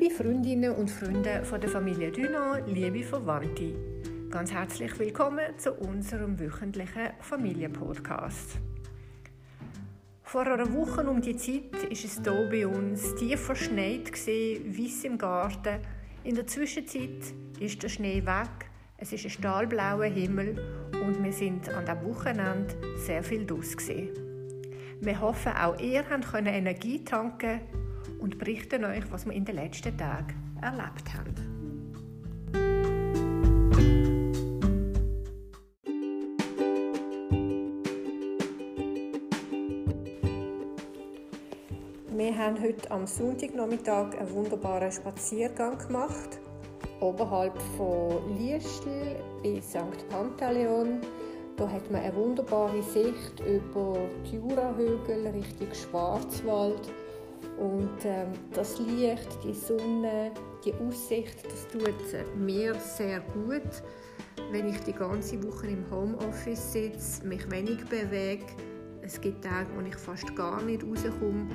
Liebe Freundinnen und Freunde von der Familie Dünau, liebe Verwandte, ganz herzlich willkommen zu unserem wöchentlichen Familienpodcast. Vor einer Woche um die Zeit ist es hier bei uns tief verschneit weiss im Garten. In der Zwischenzeit ist der Schnee weg, es ist ein stahlblauer Himmel und wir sind an diesem Wochenende sehr viel draus Wir hoffen, auch ihr könnt Energie tanken und berichten euch, was wir in den letzten Tagen erlebt haben. Wir haben heute am Sonntagnachmittag einen wunderbaren Spaziergang gemacht. Oberhalb von Liestl bis St. Pantaleon. Da hat man eine wunderbare Sicht über die Jurahügel Richtung Schwarzwald und ähm, das Licht, die Sonne, die Aussicht, das tut mir sehr gut. Wenn ich die ganze Woche im Homeoffice sitze, mich wenig bewege, es gibt Tage, wo ich fast gar nicht rauskomme,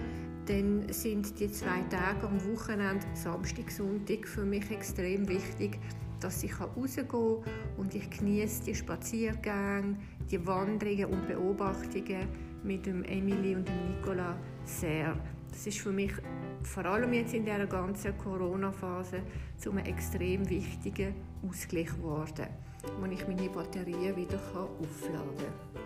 dann sind die zwei Tage am Wochenende, Samstag, Sonntag, für mich extrem wichtig, dass ich rausgehen kann und ich genieße die Spaziergänge, die Wanderungen und Beobachtungen mit Emily und dem Nicola sehr. Das ist für mich vor allem jetzt in der ganzen Corona-Phase zu einem extrem wichtigen Ausgleich geworden, wo ich meine Batterien wieder aufladen kann.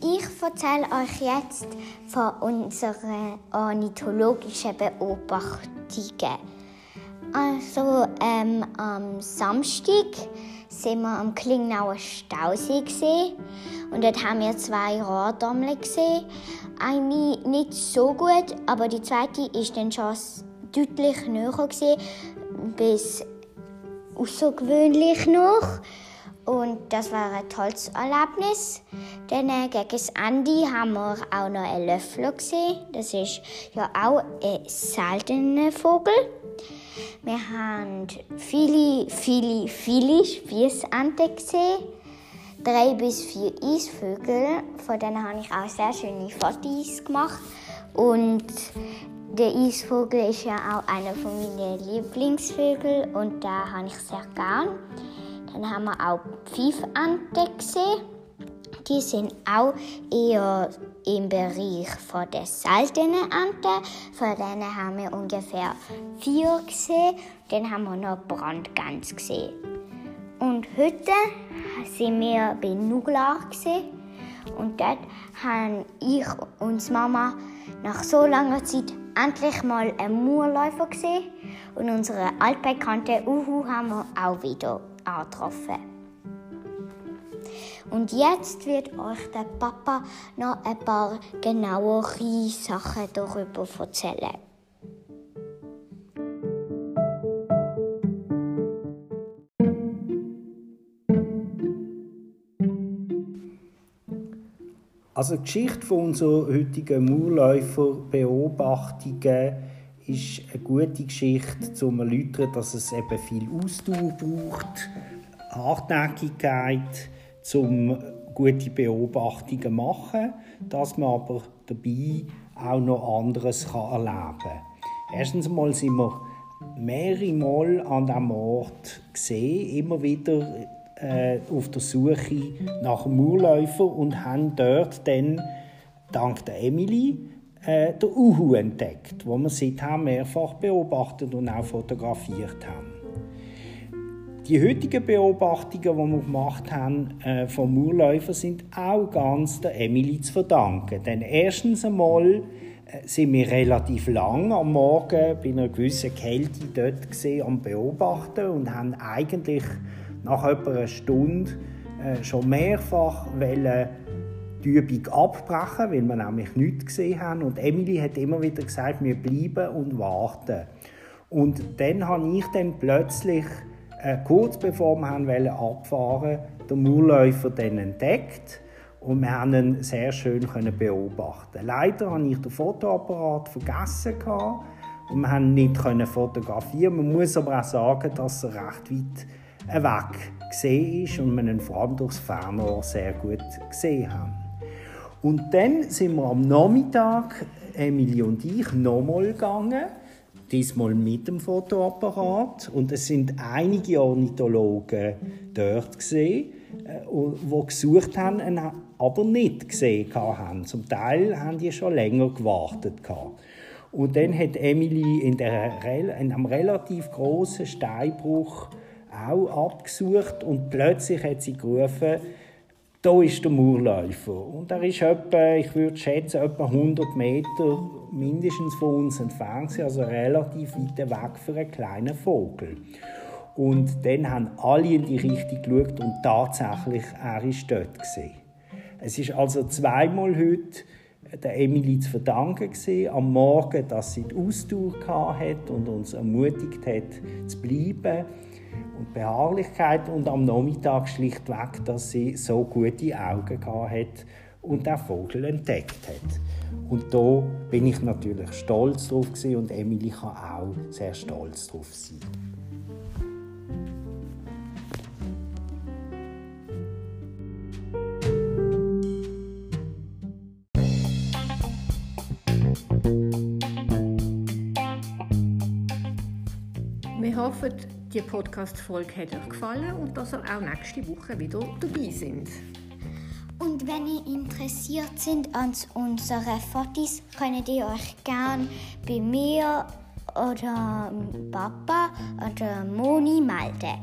Ich erzähle euch jetzt von unseren ornithologischen Beobachtungen. Also ähm, am Samstag sind wir am Klingnauer Stausee gesehen und dort haben wir zwei Rohrdommel gesehen. Eine nicht so gut, aber die zweite ist dann schon deutlich näher gesehen, bis außergewöhnlich noch. Und das war ein tolles Erlebnis. Dann äh, gegen das Ende haben wir auch noch einen Löffel gesehen. Das ist ja auch ein seltener Vogel. Wir haben viele, viele, viele Spießenten gesehen. Drei bis vier Eisvögel. Von denen habe ich auch sehr schöne Fotos gemacht. Und der Eisvogel ist ja auch einer von meinen Lieblingsvögeln und da habe ich sehr gern. Dann haben wir auch Pfeifanten gesehen. Die sind auch eher im Bereich von der seltenen Ante. Von denen haben wir ungefähr vier gesehen. Dann haben wir noch Brandgans gesehen. Und heute sind wir bei Nuglar gesehen. Und dort haben ich und Mama nach so langer Zeit endlich mal einen Murläufer gesehen. Und unsere altbekannte Uhu haben wir auch wieder angetroffen. Und jetzt wird euch der Papa noch ein paar genauere Sachen darüber erzählen. Also die Geschichte von unserer heutigen Murläufer-Beobachtungen ist eine gute Geschichte, um zu erläutern, dass es eben viel Ausdauer braucht, Hartnäckigkeit, um gute Beobachtungen zu machen, dass man aber dabei auch noch anderes kann erleben kann. Erstens einmal sind wir mehrere Mal an diesem Ort gesehen, immer wieder äh, auf der Suche nach einem Urläufer und haben dort dann dank der Emily äh, den Uhu entdeckt, wo wir seitdem mehrfach beobachtet und auch fotografiert haben. Die heutigen Beobachtungen, die wir gemacht haben äh, vom Urläufer, sind auch ganz der Emily zu verdanken. Denn erstens einmal äh, sind wir relativ lang am Morgen bei einer gewissen Kälte dort gesehen am Beobachten und haben eigentlich nach etwa einer Stunde äh, schon mehrfach wollen, die Übung abbrechen, weil wir nämlich nichts gesehen haben. Und Emily hat immer wieder gesagt, wir bleiben und warten. Und dann habe ich dann plötzlich äh, kurz bevor wir haben abfahren den Murläufer dann entdeckt und wir haben ihn sehr schön können beobachten. Leider hatte ich den Fotoapparat vergessen und wir haben nicht fotografieren. Man muss aber auch sagen, dass er recht weit Weg gesehen ist und man ihn vor allem durchs Fernrohr sehr gut gesehen haben. Und dann sind wir am Nachmittag, Emilie und ich, nochmal gegangen diesmal mit dem Fotoapparat und es sind einige Ornithologen dort gesehen, äh, wo gesucht haben, aber nicht gesehen haben. Zum Teil haben die schon länger gewartet Und dann hat Emily in, der, in einem relativ großen Steinbruch auch abgesucht und plötzlich hat sie gerufen, da ist der Murläufer. Und er ist etwa, ich würde schätzen, etwa 100 Meter mindestens von uns entfernt, also relativ weit weg für einen kleinen Vogel. Und dann haben alle in die Richtung geschaut und tatsächlich, er ist dort. Gewesen. Es ist also zweimal heute der Emily zu verdanken gewesen, am Morgen, dass sie die Ausdauer hatte und uns ermutigt hat, zu bleiben und Beharrlichkeit und am Nachmittag schlichtweg, dass sie so gute Augen hat und den Vogel entdeckt hat. Und da bin ich natürlich stolz drauf und Emily kann auch sehr stolz drauf sein. Wir hoffen, die Podcast-Folge hat euch gefallen und dass ihr auch nächste Woche wieder dabei sind. Und wenn ihr interessiert sind an unseren Fotos, könnt ihr euch gerne bei mir oder Papa oder Moni melden.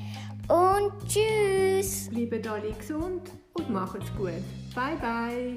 Und tschüss! Bleibt alle gesund und macht's gut. Bye bye!